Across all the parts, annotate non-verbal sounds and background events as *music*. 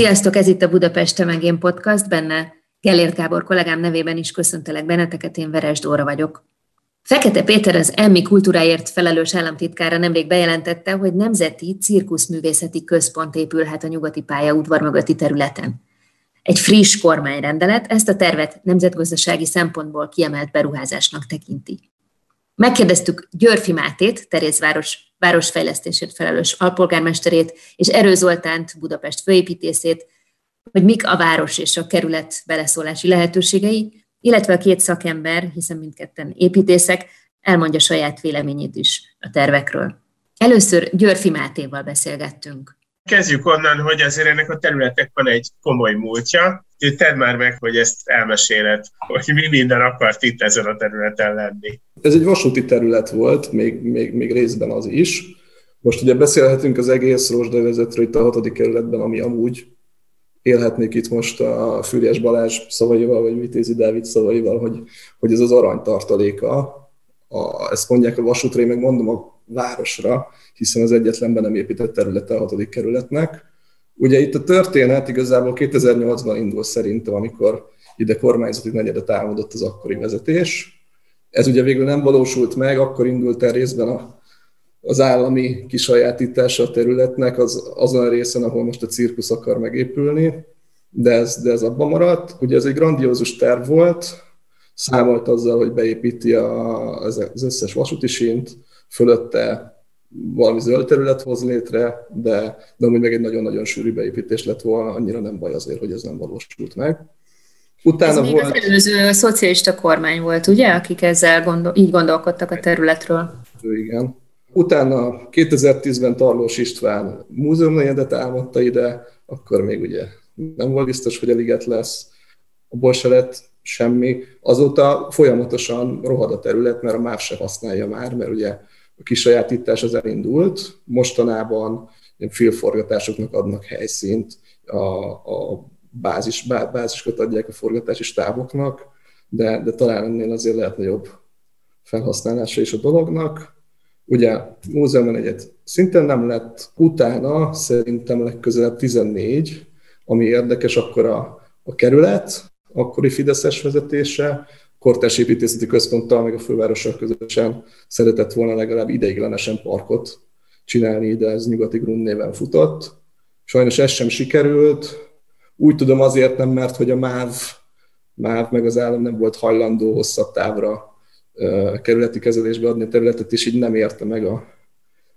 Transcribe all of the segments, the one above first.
Sziasztok, ez itt a Budapest Te meg én podcast, benne Gellért Gábor kollégám nevében is köszöntelek benneteket, én Veres Dóra vagyok. Fekete Péter az Emmi kultúráért felelős államtitkára nemrég bejelentette, hogy nemzeti cirkuszművészeti központ épülhet a nyugati pályaudvar mögötti területen. Egy friss kormányrendelet ezt a tervet nemzetgazdasági szempontból kiemelt beruházásnak tekinti. Megkérdeztük Györfi Mátét, Terézváros városfejlesztésért felelős alpolgármesterét, és Erő Zoltánt, Budapest főépítészét, hogy mik a város és a kerület beleszólási lehetőségei, illetve a két szakember, hiszen mindketten építészek, elmondja saját véleményét is a tervekről. Először Györfi Mátéval beszélgettünk. Kezdjük onnan, hogy azért ennek a területek van egy komoly múltja. Tedd már meg, hogy ezt elmeséled, hogy mi minden akart itt ezen a területen lenni. Ez egy vasúti terület volt, még, még, még részben az is. Most ugye beszélhetünk az egész Rosdavezetről itt a hatodik kerületben, ami amúgy élhetnék itt most a Füriás Balázs szavaival, vagy Vitézi Dávid szavaival, hogy, hogy ez az aranytartaléka. A, ezt mondják a vasútra, meg mondom a városra, hiszen az egyetlen be nem épített területe a hatodik kerületnek. Ugye itt a történet igazából 2008-ban indul szerintem, amikor ide kormányzati negyedet álmodott az akkori vezetés. Ez ugye végül nem valósult meg, akkor indult el részben a az állami kisajátítása a területnek az, azon a részen, ahol most a cirkusz akar megépülni, de ez, de ez abban maradt. Ugye ez egy grandiózus terv volt, számolt azzal, hogy beépíti a, az összes vasúti sínt, fölötte valami zöld terület hoz létre, de, de amúgy meg egy nagyon-nagyon sűrű beépítés lett volna, annyira nem baj azért, hogy ez nem valósult meg. Utána ez még volt... az előző szocialista kormány volt, ugye, akik ezzel gondol, így gondolkodtak a területről? Igen. Utána 2010-ben Tarlós István múzeumnegyedet álmodta ide, akkor még ugye nem volt biztos, hogy eliget lesz. Abból se lett semmi. Azóta folyamatosan rohad a terület, mert a MÁV se használja már, mert ugye a kisajátítás az elindult. Mostanában filmforgatásoknak adnak helyszínt, a, a bázis, bázisokat adják a forgatási stáboknak, de, de talán ennél azért lehet nagyobb felhasználása is a dolognak. Ugye múzeumban egyet szintén nem lett, utána szerintem legközelebb 14, ami érdekes, akkor a, a kerület, akkori Fideszes vezetése, Kortás Építészeti Központtal, meg a fővárossal közösen szeretett volna legalább ideiglenesen parkot csinálni ide, ez Nyugati Grund néven futott. Sajnos ez sem sikerült. Úgy tudom azért nem, mert hogy a MÁV, MÁV meg az állam nem volt hajlandó hosszabb távra kerületi kezelésbe adni a területet, és így nem érte meg a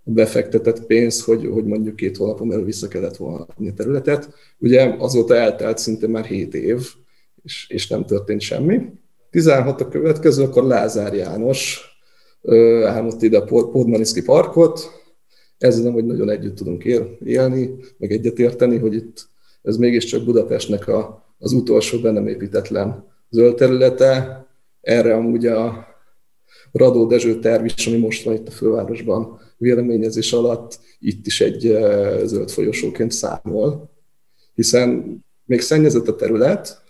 befektetett pénz, hogy, hogy mondjuk két hónapon belül vissza kellett volna adni a területet. Ugye azóta eltelt szinte már 7 év, és, és nem történt semmi. 16 a következő, akkor Lázár János álmodt ide a Podmaniszki parkot, ezzel nem, hogy nagyon együtt tudunk él, élni, meg egyetérteni, hogy itt ez mégiscsak Budapestnek a, az utolsó be nem építetlen zöld területe. Erre amúgy a Radó Dezső terv is, ami most van itt a fővárosban véleményezés alatt, itt is egy zöld folyosóként számol, hiszen még szennyezett a terület,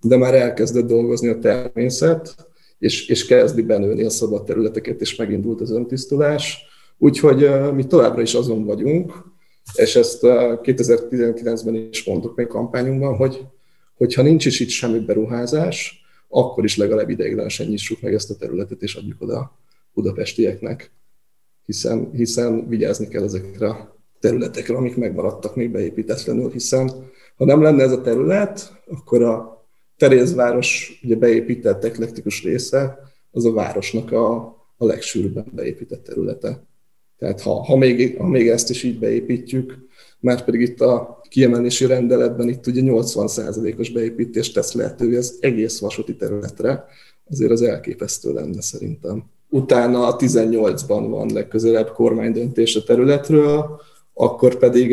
de már elkezdett dolgozni a természet, és, és kezdi benőni a szabad területeket, és megindult az öntisztulás. Úgyhogy mi továbbra is azon vagyunk, és ezt 2019-ben eh, is mondtuk még kampányunkban, hogy hogyha nincs is itt semmi beruházás, akkor is legalább ideiglenesen nyissuk meg ezt a területet, és adjuk oda budapestieknek, hiszen, hiszen vigyázni kell ezekre a területekre, amik megmaradtak még beépítetlenül, hiszen ha nem lenne ez a terület, akkor a Terézváros ugye beépített eklektikus része, az a városnak a, a legsűrűbben beépített területe. Tehát ha, ha, még, ha még ezt is így beépítjük, mert pedig itt a kiemelési rendeletben itt ugye 80%-os beépítést tesz lehetővé az egész vasúti területre, azért az elképesztő lenne szerintem. Utána a 18-ban van legközelebb kormánydöntés a területről, akkor pedig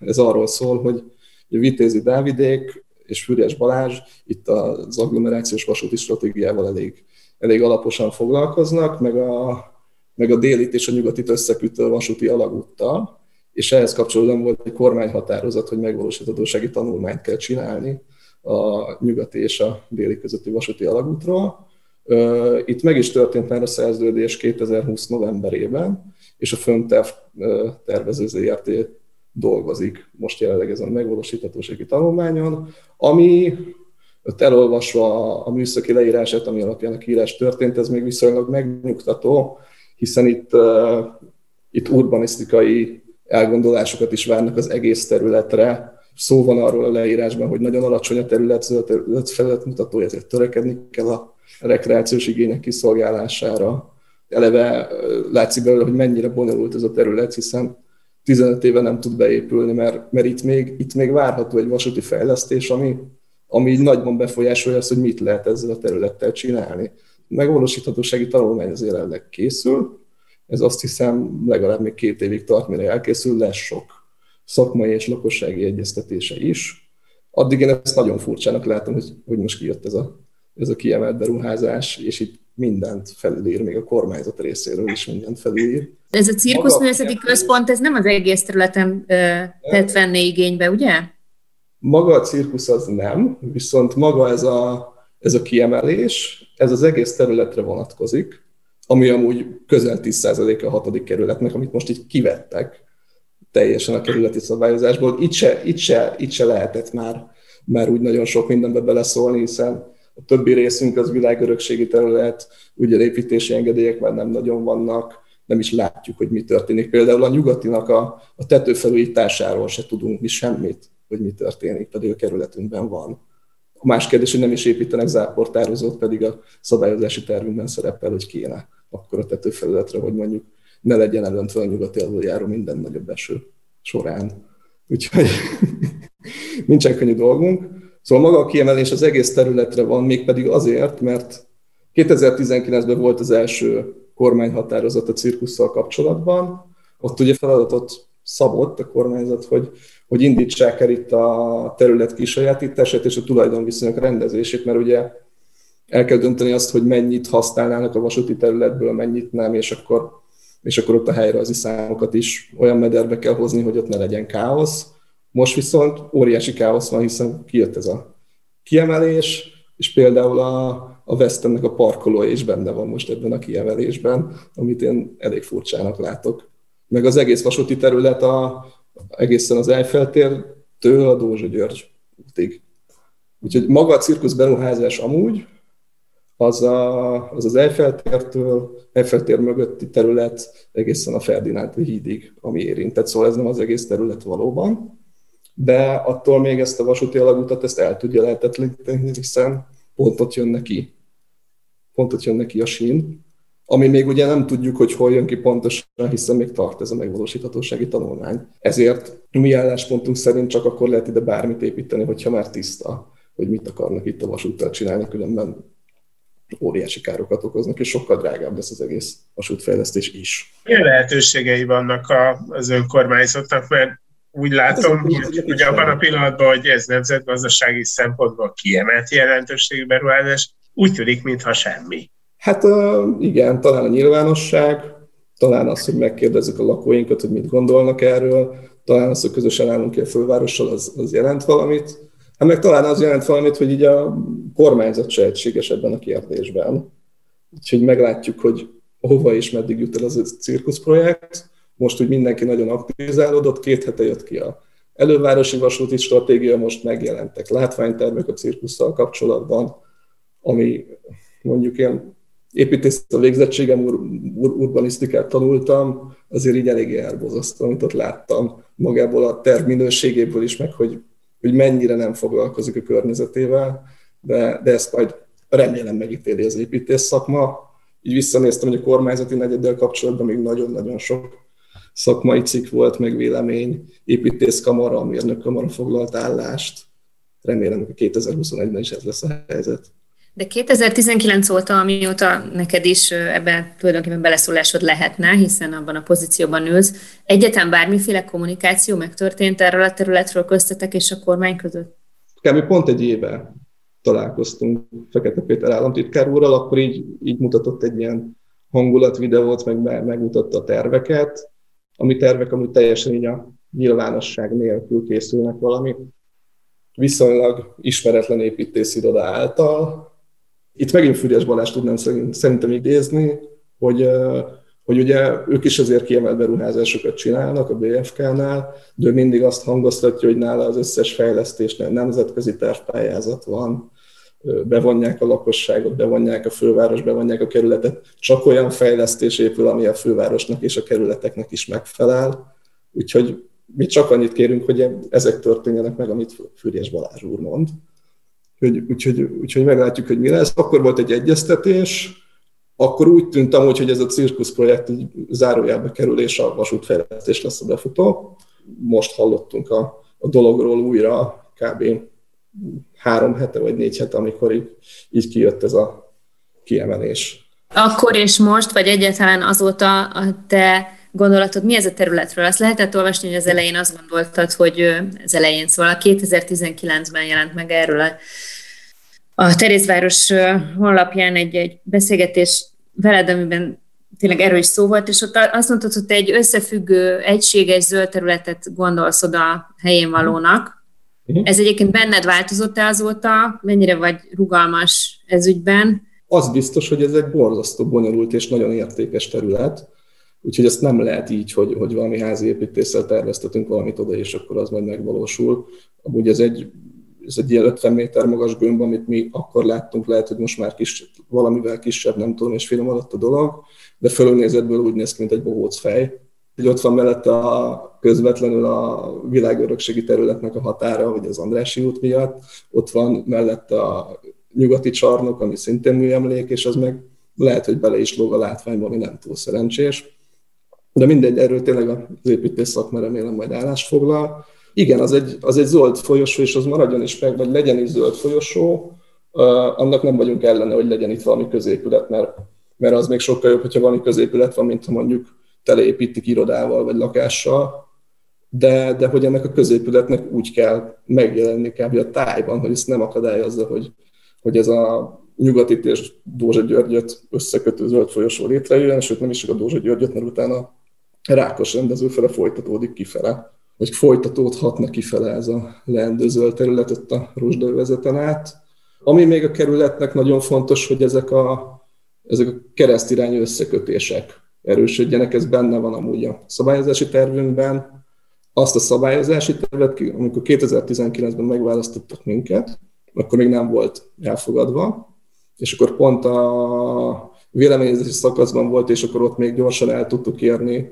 ez arról szól, hogy Vitézi Dávidék és Füriás Balázs itt az agglomerációs vasúti stratégiával elég, elég alaposan foglalkoznak, meg a, meg a délit és a nyugatit összekütő vasúti alagúttal, és ehhez kapcsolódóan volt egy kormányhatározat, hogy megvalósíthatósági tanulmányt kell csinálni a nyugati és a déli közötti vasúti alagútról. Itt meg is történt már a szerződés 2020 novemberében, és a Föntev tervező ZRT dolgozik most jelenleg ezen a megvalósíthatósági tanulmányon, ami ott elolvasva a műszaki leírását, ami alapján a kiírás történt, ez még viszonylag megnyugtató, hiszen itt, itt urbanisztikai elgondolásokat is várnak az egész területre. Szó van arról a leírásban, hogy nagyon alacsony a terület, zöld felület ezért törekedni kell a rekreációs igények kiszolgálására. Eleve látszik belőle, hogy mennyire bonyolult ez a terület, hiszen 15 éve nem tud beépülni, mert, mert itt, még, itt még várható egy vasúti fejlesztés, ami, ami nagyban befolyásolja azt, hogy mit lehet ezzel a területtel csinálni. Megvalósíthatósági tanulmány az jelenleg készül, ez azt hiszem legalább még két évig tart, mire elkészül, lesz sok szakmai és lakossági egyeztetése is. Addig én ezt nagyon furcsának látom, hogy, hogy most kijött ez a, ez a kiemelt beruházás, és itt mindent felülír, még a kormányzat részéről is mindent felülír. Ez a cirkuszművészeti központ, ez nem az egész területen tett venni igénybe, ugye? Maga a cirkusz az nem, viszont maga ez a, ez a kiemelés, ez az egész területre vonatkozik, ami amúgy közel 10% a hatodik kerületnek, amit most így kivettek teljesen a kerületi szabályozásból. Itt se, itt se, itt se lehetett már, már úgy nagyon sok mindenbe beleszólni, hiszen a többi részünk az világörökségi terület, ugye építési engedélyek már nem nagyon vannak, nem is látjuk, hogy mi történik. Például a nyugatinak a, a tetőfelújításáról se tudunk mi semmit, hogy mi történik, pedig a kerületünkben van. A más kérdés, hogy nem is építenek záportározót, pedig a szabályozási tervünkben szerepel, hogy kéne akkor a tetőfelületre, hogy mondjuk ne legyen elöntve a nyugati aluljáró minden nagyobb eső során. Úgyhogy *laughs* nincsen könnyű dolgunk. Szóval maga a kiemelés az egész területre van, mégpedig azért, mert 2019-ben volt az első kormányhatározat a cirkusszal kapcsolatban. Ott ugye feladatot szabott a kormányzat, hogy, hogy indítsák el itt a terület kisajátítását és a tulajdonviszonyok rendezését, mert ugye el kell dönteni azt, hogy mennyit használnának a vasúti területből, mennyit nem, és akkor, és akkor ott a helyrajzi számokat is olyan mederbe kell hozni, hogy ott ne legyen káosz. Most viszont óriási káosz van, hiszen kijött ez a kiemelés, és például a, a Westemnek a parkolója is benne van most ebben a kiemelésben, amit én elég furcsának látok. Meg az egész vasúti terület a, egészen az Eiffel tértől a Dózsa György útig. Úgyhogy maga a cirkusz beruházás amúgy, az, a, az az Eiffel tértől, Eiffel tér mögötti terület egészen a Ferdinánd hídig, ami érintett. Szóval ez nem az egész terület valóban, de attól még ezt a vasúti alagutat ezt el tudja lehetetleníteni, hiszen pont ott jön neki, pont ott jön neki a sín, ami még ugye nem tudjuk, hogy hol jön ki pontosan, hiszen még tart ez a megvalósíthatósági tanulmány. Ezért mi álláspontunk szerint csak akkor lehet ide bármit építeni, hogyha már tiszta, hogy mit akarnak itt a vasúttal csinálni, különben óriási károkat okoznak, és sokkal drágább lesz az egész vasútfejlesztés is. Milyen lehetőségei vannak az önkormányzatnak, mert úgy látom, hát hogy, hogy abban a pillanatban, hogy ez nemzetgazdasági szempontból kiemelt jelentőségű beruházás, úgy tűnik, mintha semmi. Hát igen, talán a nyilvánosság, talán az, hogy megkérdezzük a lakóinkat, hogy mit gondolnak erről, talán az, hogy közösen állunk ki a fővárossal, az, az jelent valamit. Hát meg talán az jelent valamit, hogy így a kormányzat se egységes ebben a kérdésben. Úgyhogy meglátjuk, hogy hova és meddig jut el az a cirkuszprojekt. Most úgy mindenki nagyon aktivizálódott, két hete jött ki a elővárosi vasúti stratégia, most megjelentek látványtermek a cirkusszal kapcsolatban, ami mondjuk én építészet a végzettségem, ur, ur, urbanisztikát tanultam, azért így eléggé elbozasztó, amit ott láttam magából a terv minőségéből is, meg hogy, hogy mennyire nem foglalkozik a környezetével, de, de ezt majd remélem megítéli az építész szakma. Így visszanéztem, hogy a kormányzati negyeddel kapcsolatban még nagyon-nagyon sok szakmai cikk volt, meg vélemény, építészkamara, mérnökkamara foglalt állást. Remélem, hogy 2021-ben is ez lesz a helyzet. De 2019 óta, amióta neked is ebben tulajdonképpen beleszólásod lehetne, hiszen abban a pozícióban ülsz, egyetlen bármiféle kommunikáció megtörtént erről a területről köztetek és a kormány között? Kb. pont egy éve találkoztunk Fekete Péter államtitkár úrral, akkor így, így mutatott egy ilyen hangulatvideót, meg megmutatta a terveket, ami tervek amúgy teljesen így a nyilvánosság nélkül készülnek valami viszonylag ismeretlen építésziroda által. Itt megint Füriás Balázs tudnám szerintem idézni, hogy, hogy ugye ők is azért kiemelt beruházásokat csinálnak a BFK-nál, de ő mindig azt hangoztatja, hogy nála az összes fejlesztésnél nemzetközi tervpályázat van, bevonják a lakosságot, bevonják a főváros, bevonják a kerületet. Csak olyan fejlesztés épül, ami a fővárosnak és a kerületeknek is megfelel. Úgyhogy mi csak annyit kérünk, hogy ezek történjenek meg, amit Füriyes Balázs úr mond. Úgyhogy, úgyhogy, úgyhogy meglátjuk, hogy mi lesz. Akkor volt egy egyeztetés, akkor úgy tűnt amúgy, hogy ez a cirkusz projekt zárójelbe kerül, és a vasútfejlesztés lesz a befutó. Most hallottunk a, a dologról újra kb. Három hete vagy négy hete, amikor így, így kijött ez a kiemelés. Akkor és most, vagy egyáltalán azóta a te gondolatod mi ez a területről? Azt lehetett olvasni, hogy az elején azt gondoltad, hogy az elején, szóval 2019-ben jelent meg erről a, a Terézváros honlapján egy, egy beszélgetés veled, amiben tényleg erről is szó volt, és ott azt mondtad, hogy te egy összefüggő, egységes zöld területet gondolsz oda helyén valónak. Uh-huh. Ez egyébként benned változott-e azóta? Mennyire vagy rugalmas ez ügyben? Az biztos, hogy ez egy borzasztó bonyolult és nagyon értékes terület. Úgyhogy ezt nem lehet így, hogy, hogy valami házi építéssel terveztetünk valamit oda, és akkor az majd megvalósul. Amúgy ez egy, ez egy ilyen 50 méter magas gömb, amit mi akkor láttunk, lehet, hogy most már kis, valamivel kisebb, nem tudom, és alatt a dolog, de fölülnézetből úgy néz ki, mint egy bohóc fej. Hogy ott van mellette a, közvetlenül a világörökségi területnek a határa, vagy az Andrási út miatt, ott van mellette a nyugati csarnok, ami szintén műemlék, és az meg lehet, hogy bele is lóg a látványba, ami nem túl szerencsés. De mindegy, erről tényleg az építés szakma remélem majd állást foglal. Igen, az egy, az egy zöld folyosó, és az maradjon is meg, vagy legyen is zöld folyosó, uh, annak nem vagyunk ellene, hogy legyen itt valami középület, mert, mert az még sokkal jobb, hogyha valami középület van, mint ha mondjuk teleépítik irodával vagy lakással, de, de hogy ennek a középületnek úgy kell megjelenni kb. a tájban, hogy ezt nem akadályozza, hogy, hogy ez a nyugati és Dózsa Györgyöt összekötő zöld folyosó létrejöjjön, sőt nem is csak a Dózsa Györgyöt, mert utána rákos rendezőfele folytatódik kifele, vagy folytatódhatna kifele ez a leendő zöld terület ott a rozsdővezeten át. Ami még a kerületnek nagyon fontos, hogy ezek a, ezek a keresztirányú összekötések erősödjenek, ez benne van amúgy a szabályozási tervünkben. Azt a szabályozási tervet, amikor 2019-ben megválasztottak minket, akkor még nem volt elfogadva, és akkor pont a véleményezési szakaszban volt, és akkor ott még gyorsan el tudtuk érni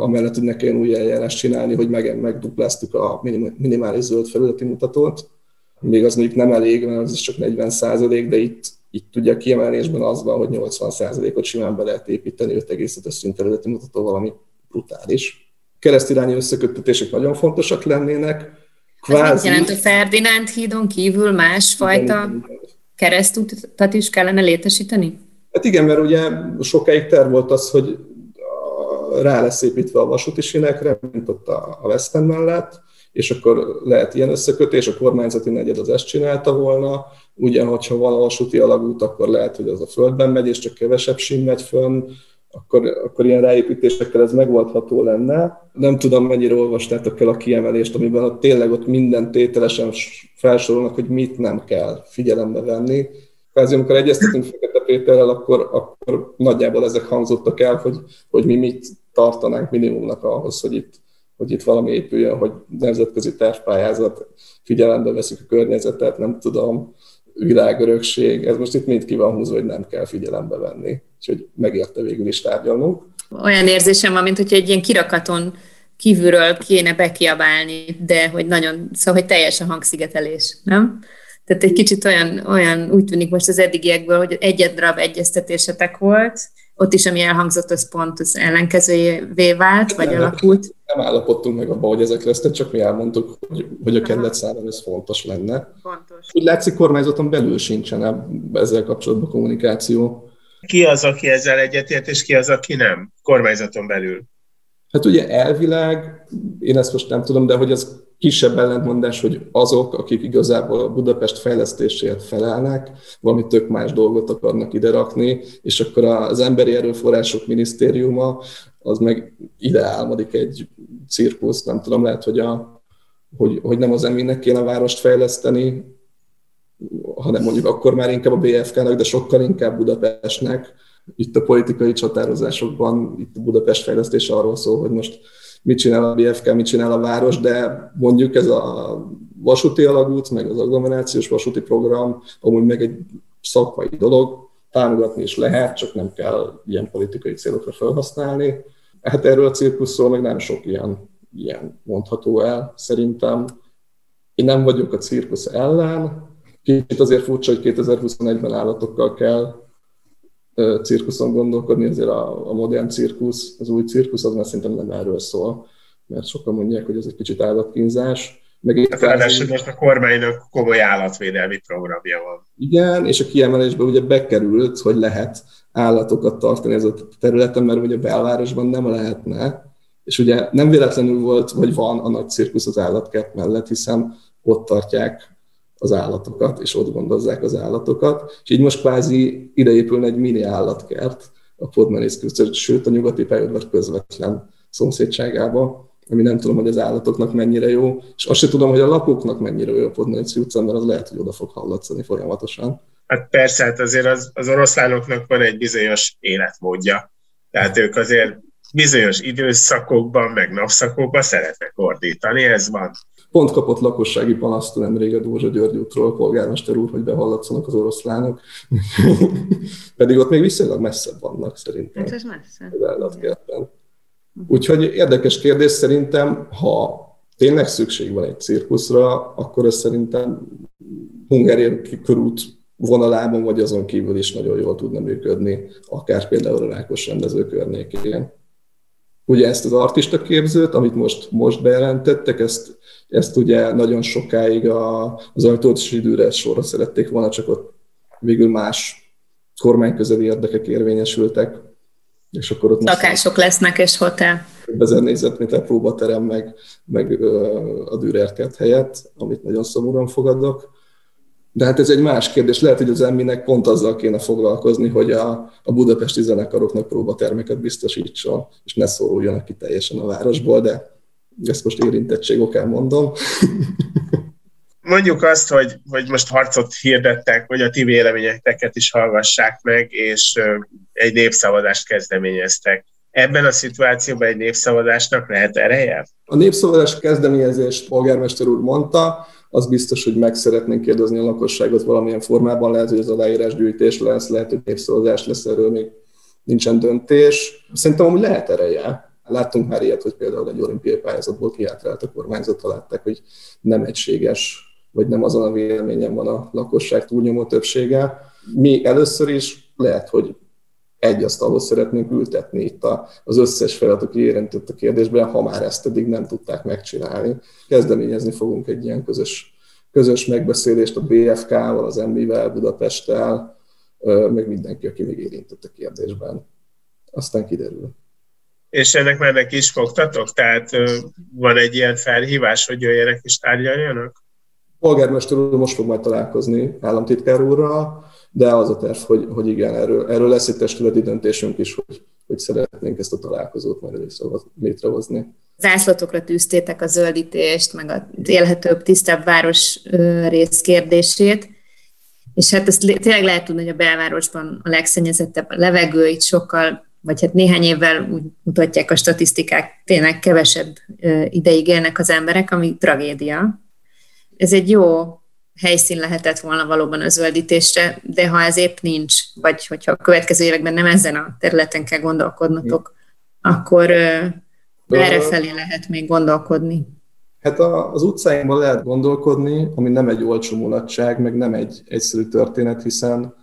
amellett, hogy ne kelljen új eljárást csinálni, hogy meg, megdupláztuk a minimális zöld felületi mutatót. Még az mondjuk nem elég, mert az is csak 40 százalék, de itt, itt ugye a kiemelésben az van, hogy 80 százalékot simán be lehet építeni 5,5 szint területi mutató, valami brutális. Keresztirányi összeköttetések nagyon fontosak lennének. Kvázi... Ez jelent a Ferdinánd hídon kívül másfajta keresztutat is kellene létesíteni? Hát igen, mert ugye sokáig terv volt az, hogy rá lesz építve a vasúti sinekre, mint ott a West End mellett, és akkor lehet ilyen összekötés, a kormányzati negyed az ezt csinálta volna, ugye, hogyha van a vasúti alagút, akkor lehet, hogy az a földben megy, és csak kevesebb sín megy fönn, akkor, akkor ilyen ráépítésekkel ez megoldható lenne. Nem tudom, mennyire olvastátok el a kiemelést, amiben ott tényleg ott minden tételesen felsorolnak, hogy mit nem kell figyelembe venni. Kvázi, amikor egyeztetünk Fekete Péterrel, akkor, akkor nagyjából ezek hangzottak el, hogy, hogy mi mit tartanánk minimumnak ahhoz, hogy itt, hogy itt valami épüljön, hogy nemzetközi tervpályázat, figyelembe veszik a környezetet, nem tudom, világörökség, ez most itt mind ki van húzva, hogy nem kell figyelembe venni. Úgyhogy megérte végül is tárgyalnunk. Olyan érzésem van, mint hogy egy ilyen kirakaton kívülről kéne bekiabálni, de hogy nagyon, szóval, hogy teljes a hangszigetelés, nem? Tehát egy kicsit olyan, olyan úgy tűnik most az eddigiekből, hogy egyet darab egyeztetésetek volt, ott is, ami elhangzott, az pont az ellenkezőjévé vált, vagy alakult. Nem állapodtunk meg abban, hogy ezek lesznek, csak mi elmondtuk, hogy, hogy a kerület számára ez fontos lenne. Fontos. Úgy látszik, kormányzaton belül sincsen ezzel kapcsolatban kommunikáció. Ki az, aki ezzel egyetért, és ki az, aki nem kormányzaton belül? Hát ugye elvileg, én ezt most nem tudom, de hogy ez kisebb ellentmondás, hogy azok, akik igazából a Budapest fejlesztéséért felelnek, valami tök más dolgot akarnak ide rakni, és akkor az Emberi Erőforrások Minisztériuma az meg ide álmodik egy cirkusz, nem tudom, lehet, hogy, a, hogy, hogy nem az emi kéne a várost fejleszteni, hanem mondjuk akkor már inkább a BFK-nak, de sokkal inkább Budapestnek. Itt a politikai csatározásokban, itt a Budapest fejlesztése arról szól, hogy most mit csinál a BFK, mit csinál a város, de mondjuk ez a vasúti alagút, meg az agglomerációs vasúti program, amúgy meg egy szakmai dolog, támogatni is lehet, csak nem kell ilyen politikai célokra felhasználni. Hát erről a cirkuszról meg nem sok ilyen, ilyen mondható el, szerintem. Én nem vagyok a cirkusz ellen, Kicsit azért furcsa, hogy 2021-ben állatokkal kell cirkuszon gondolkodni, azért a, a modern cirkusz, az új cirkusz, az már szerintem nem erről szól, mert sokan mondják, hogy ez egy kicsit állatkínzás. Meg hát ráadásul most a kormánynak komoly állatvédelmi programja van. Igen, és a kiemelésben ugye bekerült, hogy lehet állatokat tartani ez a területen, mert ugye a belvárosban nem lehetne, és ugye nem véletlenül volt, vagy van a nagy cirkusz az állatkert mellett, hiszen ott tartják az állatokat, és ott gondozzák az állatokat, és így most kvázi ideépülne egy mini állatkert a Podmenész sőt a nyugati pályaudvar közvetlen szomszédságába, ami nem tudom, hogy az állatoknak mennyire jó, és azt sem tudom, hogy a lakóknak mennyire jó a Podmenész utcán, mert az lehet, hogy oda fog hallatszani folyamatosan. Hát persze, hát azért az, az oroszlánoknak van egy bizonyos életmódja. Tehát ők azért bizonyos időszakokban, meg napszakokban szeretnek ordítani, ez van. Pont kapott lakossági panaszt nemrég a Dózsa György útról, polgármester úr, hogy behallatszanak az oroszlánok. *laughs* Pedig ott még viszonylag messzebb vannak szerintem. Hát ez messze. Az állatkertben. Úgyhogy érdekes kérdés szerintem, ha tényleg szükség van egy cirkuszra, akkor ez szerintem Hungária körút vonalában, vagy azon kívül is nagyon jól tudna működni, akár például a Rákos rendező környékén. Ugye ezt az artista képzőt, amit most, most bejelentettek, ezt ezt ugye nagyon sokáig a, az ajtót időre sorra szerették volna, csak ott végül más kormányközeli érdekek érvényesültek, és akkor ott Lakások lesznek és hotel. Ezer négyzetméter próbaterem, meg, meg a Dürerkert helyett, amit nagyon szomorúan fogadok. De hát ez egy más kérdés. Lehet, hogy az emminek pont azzal kéne foglalkozni, hogy a, a budapesti zenekaroknak próbatermeket biztosítson, és ne szoruljanak ki teljesen a városból, de ezt most érintettség okán mondom. *laughs* Mondjuk azt, hogy, hogy most harcot hirdettek, hogy a ti véleményeteket is hallgassák meg, és egy népszavazást kezdeményeztek. Ebben a szituációban egy népszavazásnak lehet ereje? A népszavazás kezdeményezést polgármester úr mondta, az biztos, hogy meg szeretnénk kérdezni a lakosságot valamilyen formában, lehet, hogy az aláírásgyűjtés lesz, lehet, hogy népszavazás lesz, erről még nincsen döntés. Szerintem hogy lehet ereje. Láttunk már ilyet, hogy például egy olimpiai pályázatból kiátrált a kormányzat, látták, hogy nem egységes, vagy nem azon a véleményen van a lakosság túlnyomó többsége. Mi először is lehet, hogy egy asztalhoz szeretnénk ültetni itt az összes felet, aki érintett a kérdésben, ha már ezt eddig nem tudták megcsinálni. Kezdeményezni fogunk egy ilyen közös, közös megbeszélést a BFK-val, az MB-vel, Budapesttel, meg mindenki, aki még érintett a kérdésben. Aztán kiderül és ennek már neki is fogtatok? Tehát van egy ilyen felhívás, hogy jöjjenek és tárgyaljanak? Polgármester úr most fog majd találkozni államtitkár úrral, de az a terv, hogy, hogy igen, erről, erről lesz egy testületi döntésünk is, hogy, hogy szeretnénk ezt a találkozót majd létrehozni. Zászlatokra tűztétek a zöldítést, meg az élhetőbb, tisztább város rész kérdését, és hát ezt tényleg lehet tudni, hogy a belvárosban a legszennyezettebb a levegő, itt sokkal vagy hát néhány évvel úgy mutatják a statisztikák, tényleg kevesebb ideig élnek az emberek, ami tragédia. Ez egy jó helyszín lehetett volna valóban a zöldítésre, de ha ez épp nincs, vagy hogyha a következő években nem ezen a területen kell gondolkodnotok, akkor erre felé lehet még gondolkodni. Hát az utcáinkban lehet gondolkodni, ami nem egy olcsó mulatság, meg nem egy egyszerű történet, hiszen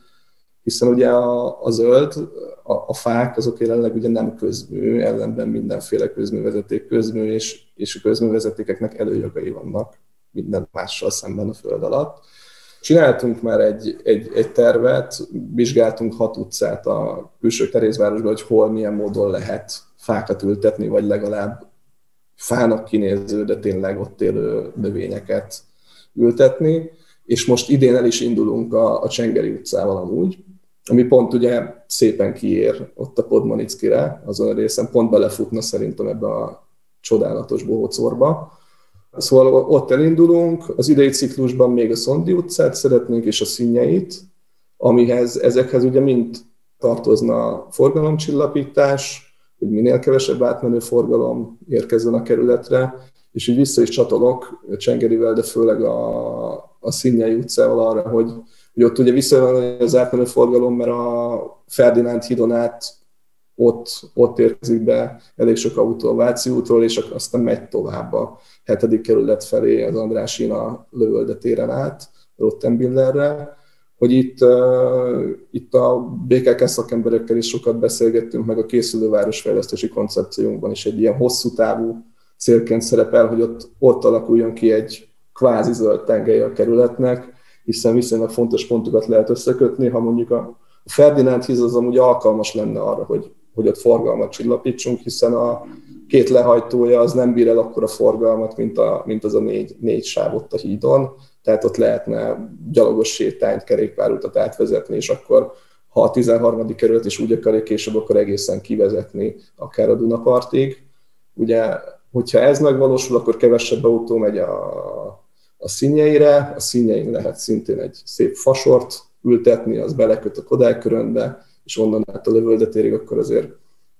hiszen ugye a, a zöld, a, a fák azok jelenleg ugye nem közmű, ellenben mindenféle közművezeték közmű, és, és a közművezetékeknek előjogai vannak minden mással szemben a föld alatt. Csináltunk már egy, egy, egy tervet, vizsgáltunk hat utcát a külső terézvárosban, hogy hol milyen módon lehet fákat ültetni, vagy legalább fának kinéző, de tényleg ott élő növényeket ültetni, és most idén el is indulunk a, a Csengeri utcával amúgy, ami pont ugye szépen kiér ott a Podmanickire, azon a részen pont belefutna szerintem ebbe a csodálatos bohócorba. Szóval ott elindulunk, az idei ciklusban még a Szondi utcát szeretnénk, és a színjeit, amihez ezekhez ugye mind tartozna forgalomcsillapítás, hogy minél kevesebb átmenő forgalom érkezzen a kerületre, és így vissza is csatolok Csengerivel, de főleg a, a Színjai utcával arra, hogy, hogy ott ugye visszajön az átmenő forgalom, mert a Ferdinánd hídon át ott, ott érkezik be elég sok autó a Váci útról, és aztán megy tovább a hetedik kerület felé az Andrásina lövöldetéren át, Rottenbillerre, hogy itt, uh, itt a BKK szakemberekkel is sokat beszélgettünk, meg a készülő városfejlesztési koncepciónkban is egy ilyen hosszú távú célként szerepel, hogy ott, ott alakuljon ki egy kvázi zöld tengely a kerületnek, hiszen viszonylag fontos pontokat lehet összekötni, ha mondjuk a Ferdinánd hiz az amúgy alkalmas lenne arra, hogy, hogy ott forgalmat csillapítsunk, hiszen a két lehajtója az nem bír el akkora forgalmat, mint, a, mint az a négy, négy sáv ott a hídon, tehát ott lehetne gyalogos sétányt, kerékpárutat átvezetni, és akkor ha a 13. kerület is úgy akarja később, akkor egészen kivezetni akár a Dunapartig. Ugye, hogyha ez megvalósul, akkor kevesebb autó megy a, a színjeire, a színjein lehet szintén egy szép fasort ültetni, az beleköt a Kodály és onnan át a lövöldetérig, akkor azért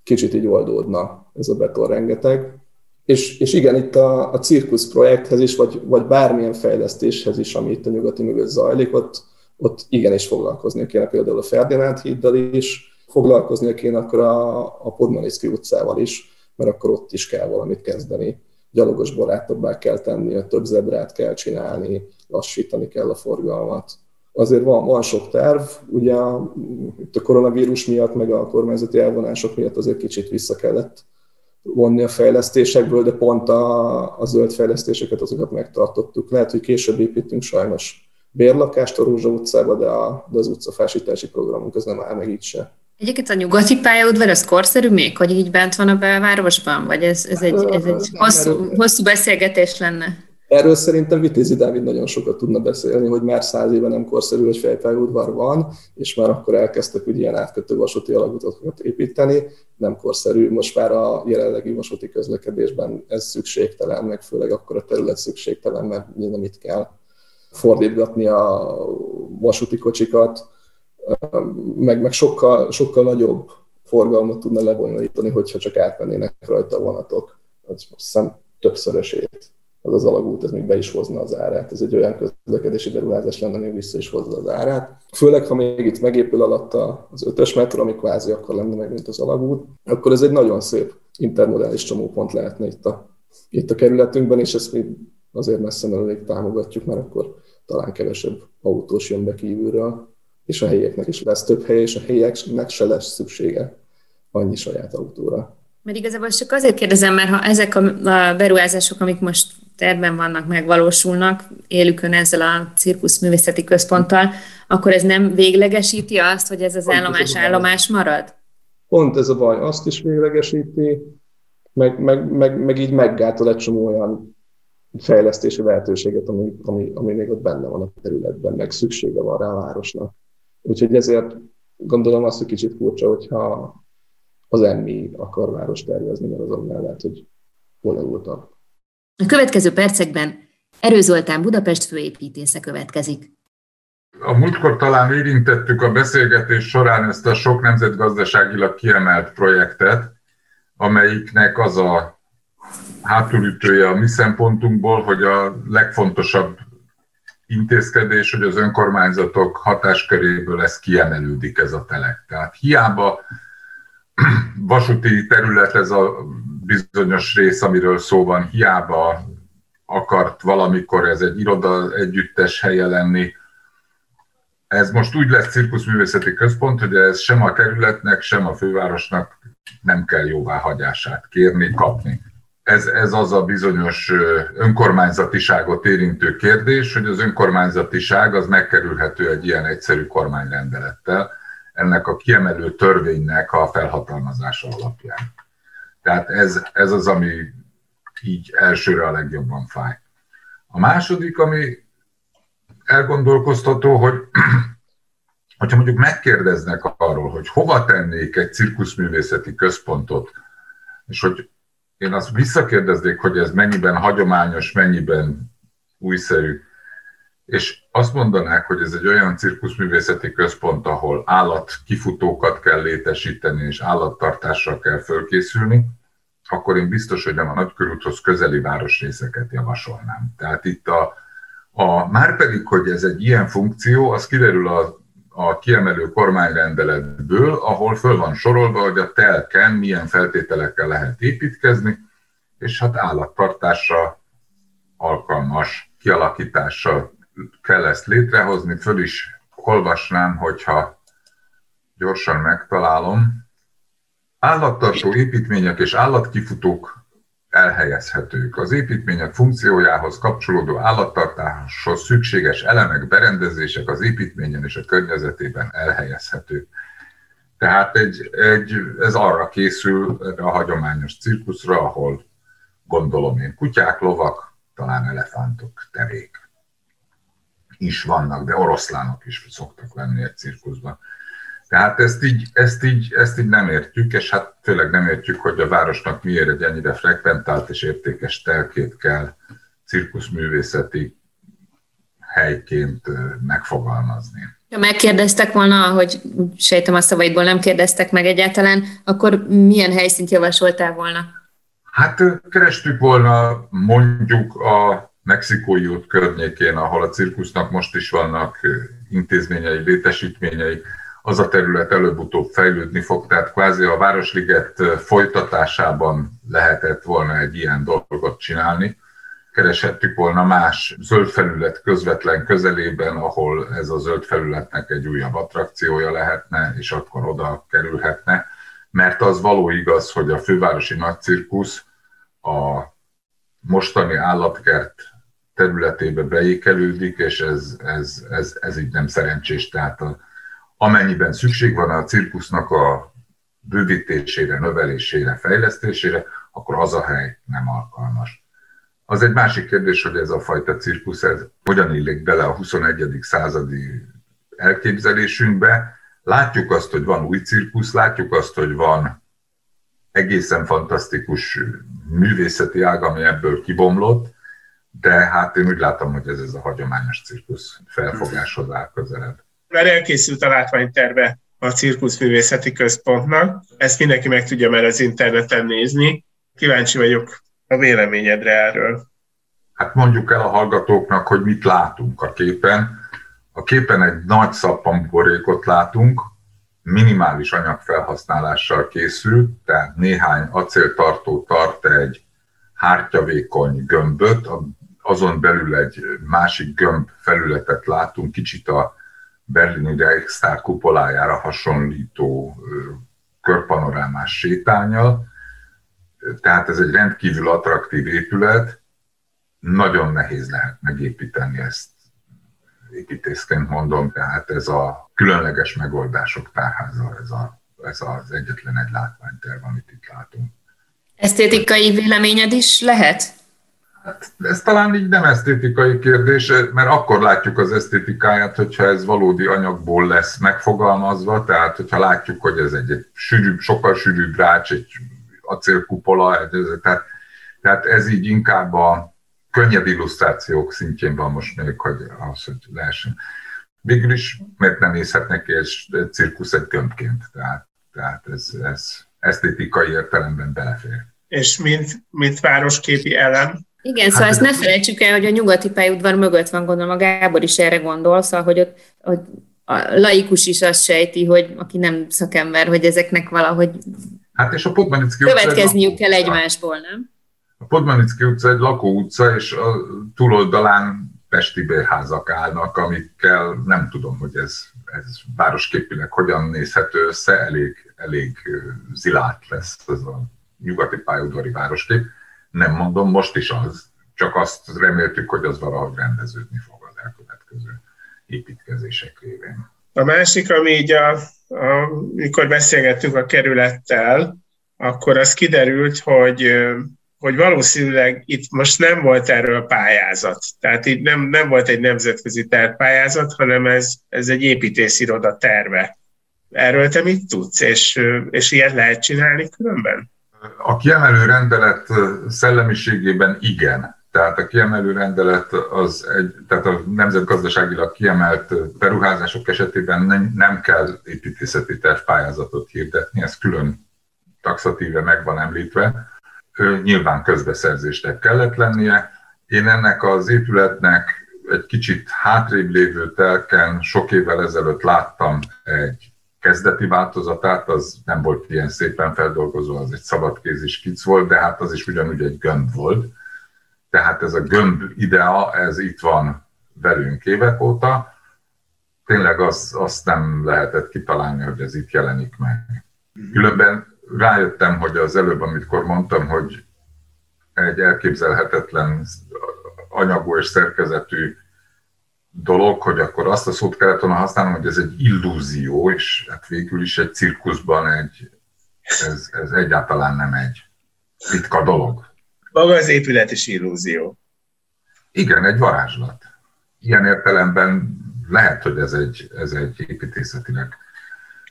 kicsit így oldódna ez a beton rengeteg. És, és igen, itt a, a cirkusz projekthez is, vagy, vagy bármilyen fejlesztéshez is, ami itt a nyugati mögött zajlik, ott, ott igenis foglalkozni kéne például a Ferdinánd híddal is, foglalkozni kéne akkor a, a Podmaniszki utcával is, mert akkor ott is kell valamit kezdeni. Gyalogos barátabbá kell tenni, több zebrát kell csinálni, lassítani kell a forgalmat. Azért van, van sok terv, ugye itt a koronavírus miatt, meg a kormányzati elvonások miatt azért kicsit vissza kellett vonni a fejlesztésekből, de pont a, a zöld fejlesztéseket azokat megtartottuk. Lehet, hogy később építünk sajnos bérlakást a Rózsa utcába, de, a, de az utcafásítási programunk az nem áll meg így se. Egyébként a nyugati pályaudvar az korszerű még, hogy így bent van a belvárosban? Vagy ez, ez egy, ez egy hosszú, hosszú beszélgetés lenne? Erről szerintem Vitézi Dávid nagyon sokat tudna beszélni, hogy már száz éve nem korszerű, hogy fejpályaudvar van, és már akkor elkezdtek ugye ilyen átkötő vasúti alagutakat építeni. Nem korszerű, most már a jelenlegi vasúti közlekedésben ez szükségtelen, meg főleg akkor a terület szükségtelen, mert nem itt kell fordítgatni a vasúti kocsikat, meg, meg sokkal, sokkal nagyobb forgalmat tudna lebonyolítani, hogyha csak átmennének rajta a vonatok. Az azt hiszem többszörösét az az alagút, ez még be is hozna az árát. Ez egy olyan közlekedési beruházás lenne, még vissza is hozza az árát. Főleg, ha még itt megépül alatta az ötös metró, ami kvázi akkor lenne meg, mint az alagút, akkor ez egy nagyon szép intermodális csomópont lehetne itt a, itt a kerületünkben, és ezt mi azért messze elég támogatjuk, mert akkor talán kevesebb autós jön be kívülről, és a helyieknek is lesz több hely, és a helyieknek se lesz szüksége annyi saját autóra. Mert igazából csak azért kérdezem, mert ha ezek a beruházások, amik most terben vannak, megvalósulnak, élükön ezzel a cirkuszművészeti központtal, akkor ez nem véglegesíti azt, hogy ez az Pont állomás ez állomás marad? Pont ez a baj, azt is véglegesíti, meg, meg, meg, meg így meggátol egy csomó olyan fejlesztési lehetőséget, ami, ami, ami még ott benne van a területben, meg szüksége van rá a városnak. Úgyhogy ezért gondolom azt, hogy kicsit furcsa, hogyha az emmi akar város tervezni, mert azon mellett, hogy bonyolultak. A következő percekben Erő Zoltán Budapest főépítésze következik. A múltkor talán érintettük a beszélgetés során ezt a sok nemzetgazdaságilag kiemelt projektet, amelyiknek az a hátulütője a mi szempontunkból, hogy a legfontosabb intézkedés, hogy az önkormányzatok hatásköréből ez kiemelődik ez a telek. Tehát hiába vasúti terület ez a bizonyos rész, amiről szó van, hiába akart valamikor ez egy iroda együttes helye lenni, ez most úgy lesz cirkuszművészeti központ, hogy ez sem a kerületnek, sem a fővárosnak nem kell jóváhagyását kérni, kapni. Ez, ez az a bizonyos önkormányzatiságot érintő kérdés, hogy az önkormányzatiság az megkerülhető egy ilyen egyszerű kormányrendelettel, ennek a kiemelő törvénynek a felhatalmazása alapján. Tehát ez, ez az, ami így elsőre a legjobban fáj. A második, ami elgondolkoztató, hogy *clears throat* hogyha mondjuk megkérdeznek arról, hogy hova tennék egy cirkuszművészeti központot, és hogy én azt visszakérdeznék, hogy ez mennyiben hagyományos, mennyiben újszerű, és azt mondanák, hogy ez egy olyan cirkuszművészeti központ, ahol állatkifutókat kell létesíteni, és állattartásra kell fölkészülni, akkor én biztos, hogy nem a nagykörúthoz közeli városrészeket javasolnám. Tehát itt a, a már pedig, hogy ez egy ilyen funkció, az kiderül a, a kiemelő kormányrendeletből, ahol föl van sorolva, hogy a telken milyen feltételekkel lehet építkezni, és hát állattartásra alkalmas kialakítással kell ezt létrehozni. Föl is olvasnám, hogyha gyorsan megtalálom. Állattartó építmények és állatkifutók elhelyezhetők. Az építmények funkciójához kapcsolódó állattartáshoz szükséges elemek, berendezések az építményen és a környezetében elhelyezhetők. Tehát egy, egy, ez arra készül erre a hagyományos cirkuszra, ahol gondolom én kutyák, lovak, talán elefántok, tevék is vannak, de oroszlánok is szoktak lenni egy cirkuszban. Tehát ezt így, ezt, így, ezt így nem értjük, és hát főleg nem értjük, hogy a városnak miért egy ennyire frekventált és értékes telkét kell cirkuszművészeti helyként megfogalmazni. Ha megkérdeztek volna, hogy sejtem a szavaidból nem kérdeztek meg egyáltalán, akkor milyen helyszínt javasoltál volna? Hát kerestük volna mondjuk a Mexikói út környékén, ahol a cirkusznak most is vannak intézményei, létesítményei, az a terület előbb-utóbb fejlődni fog, tehát kvázi a Városliget folytatásában lehetett volna egy ilyen dolgot csinálni. Kereshettük volna más zöld felület közvetlen közelében, ahol ez a zöld felületnek egy újabb attrakciója lehetne, és akkor oda kerülhetne. Mert az való igaz, hogy a fővárosi nagycirkusz a mostani állatkert területébe beékelődik, és ez, ez, ez, ez így nem szerencsés. Tehát a, amennyiben szükség van a cirkusznak a bővítésére, növelésére, fejlesztésére, akkor az a hely nem alkalmas. Az egy másik kérdés, hogy ez a fajta cirkusz ez hogyan illik bele a 21. századi elképzelésünkbe. Látjuk azt, hogy van új cirkusz, látjuk azt, hogy van egészen fantasztikus művészeti ág, ami ebből kibomlott, de hát én úgy látom, hogy ez, ez a hagyományos cirkusz felfogáshoz áll közelebb. Már elkészült a látványterve a Cirkuszművészeti Központnak. Ezt mindenki meg tudja már az interneten nézni. Kíváncsi vagyok a véleményedre erről. Hát mondjuk el a hallgatóknak, hogy mit látunk a képen. A képen egy nagy szappanborékot látunk, minimális anyagfelhasználással készült, tehát néhány acéltartó tart egy hártyavékony gömböt, azon belül egy másik gömb felületet látunk, kicsit a berlini Reichstag kupolájára hasonlító körpanorámás sétányal. Tehát ez egy rendkívül attraktív épület, nagyon nehéz lehet megépíteni ezt építészként mondom, tehát ez a különleges megoldások tárháza, ez, a, ez az egyetlen egy látványterv, amit itt látunk. Esztétikai véleményed is lehet? Hát ez talán így nem esztétikai kérdés, mert akkor látjuk az esztétikáját, hogyha ez valódi anyagból lesz megfogalmazva, tehát hogyha látjuk, hogy ez egy, egy sűrűbb, sokkal sűrűbb rács, egy acélkupola, tehát, tehát ez így inkább a könnyed illusztrációk szintjén van most még, hogy az, hogy lehessen. Végül is miért nem nézhetnek ki egy cirkusz egy gömbként, tehát, tehát ez, ez esztétikai értelemben belefér. És mint, mint városképi elem, igen, szóval hát, ezt ne felejtsük el, hogy a nyugati pályaudvar mögött van, gondolom a Gábor is erre gondol, szóval, hogy, ott, hogy a laikus is azt sejti, hogy aki nem szakember, hogy ezeknek valahogy hát és a Podmanicki következniük kell egymásból, nem? A Podmanicki utca egy lakó utca, és a túloldalán pesti bérházak állnak, amikkel nem tudom, hogy ez, ez városképileg hogyan nézhető össze, elég, elég zilát lesz ez a nyugati pályaudvari városkép. Nem mondom, most is az, csak azt reméltük, hogy az valahogy rendeződni fog az elkövetkező építkezések révén. A másik, ami így, a, a, mikor beszélgettünk a kerülettel, akkor az kiderült, hogy hogy valószínűleg itt most nem volt erről pályázat. Tehát itt nem, nem volt egy nemzetközi tervpályázat, hanem ez, ez egy építésziroda terve. Erről te mit tudsz, és, és ilyet lehet csinálni különben? A kiemelő rendelet szellemiségében igen. Tehát a kiemelő rendelet az egy, tehát a nemzetgazdaságilag kiemelt beruházások esetében nem, nem kell építészeti tervpályázatot hirdetni, ez külön taxatíve meg van említve nyilván közbeszerzésnek kellett lennie. Én ennek az épületnek egy kicsit hátrébb lévő telken sok évvel ezelőtt láttam egy kezdeti változatát, az nem volt ilyen szépen feldolgozó, az egy szabadkézi skic volt, de hát az is ugyanúgy egy gömb volt. Tehát ez a gömb idea, ez itt van velünk évek óta. Tényleg az, azt nem lehetett kitalálni, hogy ez itt jelenik meg. Különben rájöttem, hogy az előbb, amikor mondtam, hogy egy elképzelhetetlen anyagú és szerkezetű dolog, hogy akkor azt a szót kellett volna használnom, hogy ez egy illúzió, és hát végül is egy cirkuszban egy, ez, ez egyáltalán nem egy ritka dolog. Maga az épület is illúzió. Igen, egy varázslat. Ilyen értelemben lehet, hogy ez egy, ez egy építészetileg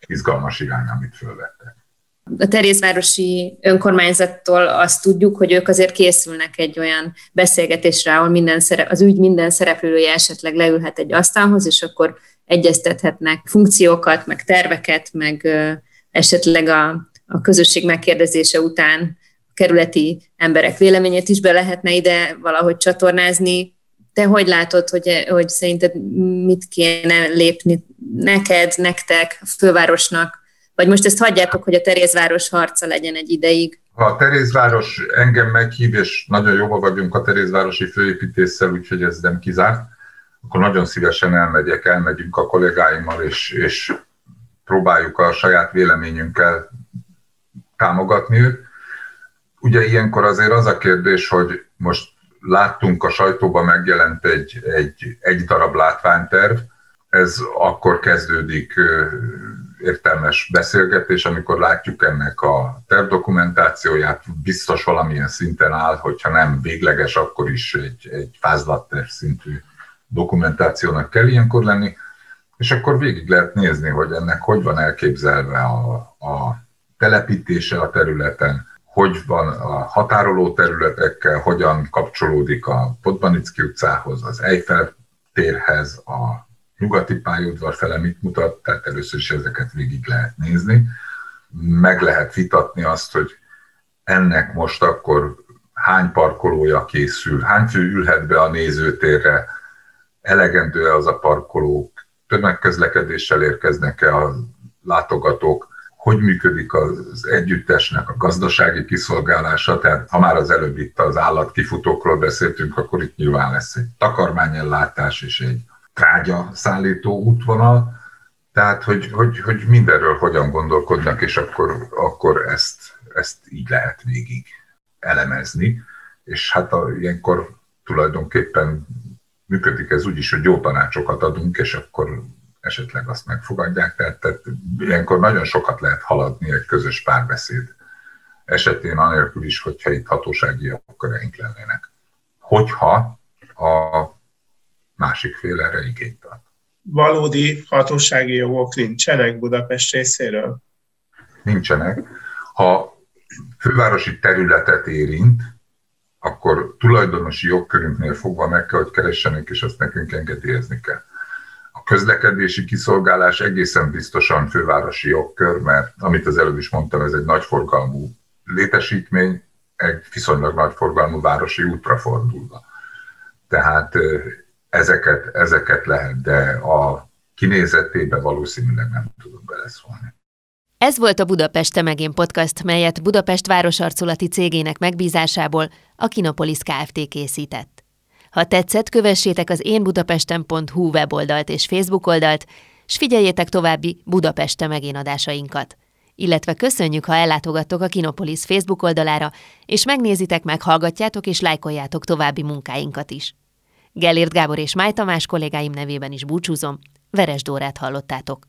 izgalmas irány, amit fölvettek a Terézvárosi önkormányzattól azt tudjuk, hogy ők azért készülnek egy olyan beszélgetésre, ahol minden szerep, az ügy minden szereplője esetleg leülhet egy asztalhoz, és akkor egyeztethetnek funkciókat, meg terveket, meg esetleg a, a közösség megkérdezése után a kerületi emberek véleményét is be lehetne ide valahogy csatornázni. Te hogy látod, hogy, hogy szerinted mit kéne lépni neked, nektek, a fővárosnak, vagy most ezt hagyjátok, hogy a Terézváros harca legyen egy ideig? Ha a Terézváros engem meghív, és nagyon jóba vagyunk a Terézvárosi főépítéssel, úgyhogy ez nem kizárt, akkor nagyon szívesen elmegyek, elmegyünk a kollégáimmal, és, és próbáljuk a saját véleményünkkel támogatni őt. Ugye ilyenkor azért az a kérdés, hogy most láttunk a sajtóban megjelent egy, egy, egy darab látványterv, ez akkor kezdődik értelmes beszélgetés, amikor látjuk ennek a tervdokumentációját, biztos valamilyen szinten áll, hogyha nem végleges, akkor is egy, egy vázlatterv szintű dokumentációnak kell ilyenkor lenni, és akkor végig lehet nézni, hogy ennek hogy van elképzelve a, a telepítése a területen, hogy van a határoló területekkel, hogyan kapcsolódik a Podbanicki utcához, az Eiffel térhez, a nyugati pályaudvar fele mit mutat, tehát először is ezeket végig lehet nézni. Meg lehet vitatni azt, hogy ennek most akkor hány parkolója készül, hány fő ülhet be a nézőtérre, elegendő-e az a parkoló, tömegközlekedéssel érkeznek-e a látogatók, hogy működik az együttesnek a gazdasági kiszolgálása, tehát ha már az előbb itt az állatkifutókról beszéltünk, akkor itt nyilván lesz egy takarmányellátás és egy trágya szállító útvonal, tehát hogy, hogy, hogy mindenről hogyan gondolkodnak, és akkor, akkor ezt, ezt így lehet végig elemezni. És hát a, ilyenkor tulajdonképpen működik ez úgy is, hogy jó tanácsokat adunk, és akkor esetleg azt megfogadják. Tehát, tehát ilyenkor nagyon sokat lehet haladni egy közös párbeszéd esetén, anélkül is, hogyha itt hatósági jogköreink lennének. Hogyha másik fél erre igényt tart. Valódi hatósági jogok nincsenek Budapest részéről? Nincsenek. Ha fővárosi területet érint, akkor tulajdonosi jogkörünknél fogva meg kell, hogy keressenek, és azt nekünk engedélyezni kell. A közlekedési kiszolgálás egészen biztosan fővárosi jogkör, mert amit az előbb is mondtam, ez egy nagyforgalmú létesítmény, egy viszonylag nagyforgalmú városi útra fordulva. Tehát ezeket, ezeket lehet, de a kinézetébe valószínűleg nem tudok beleszólni. Ez volt a Budapest Temegén podcast, melyet Budapest városarculati cégének megbízásából a Kinopolis Kft. készített. Ha tetszett, kövessétek az énbudapesten.hu weboldalt és Facebook oldalt, s figyeljétek további Budapeste megénadásainkat. Illetve köszönjük, ha ellátogattok a Kinopolis Facebook oldalára, és megnézitek, meghallgatjátok és lájkoljátok további munkáinkat is. Gellért Gábor és Máj Tamás kollégáim nevében is búcsúzom, Veres Dórát hallottátok.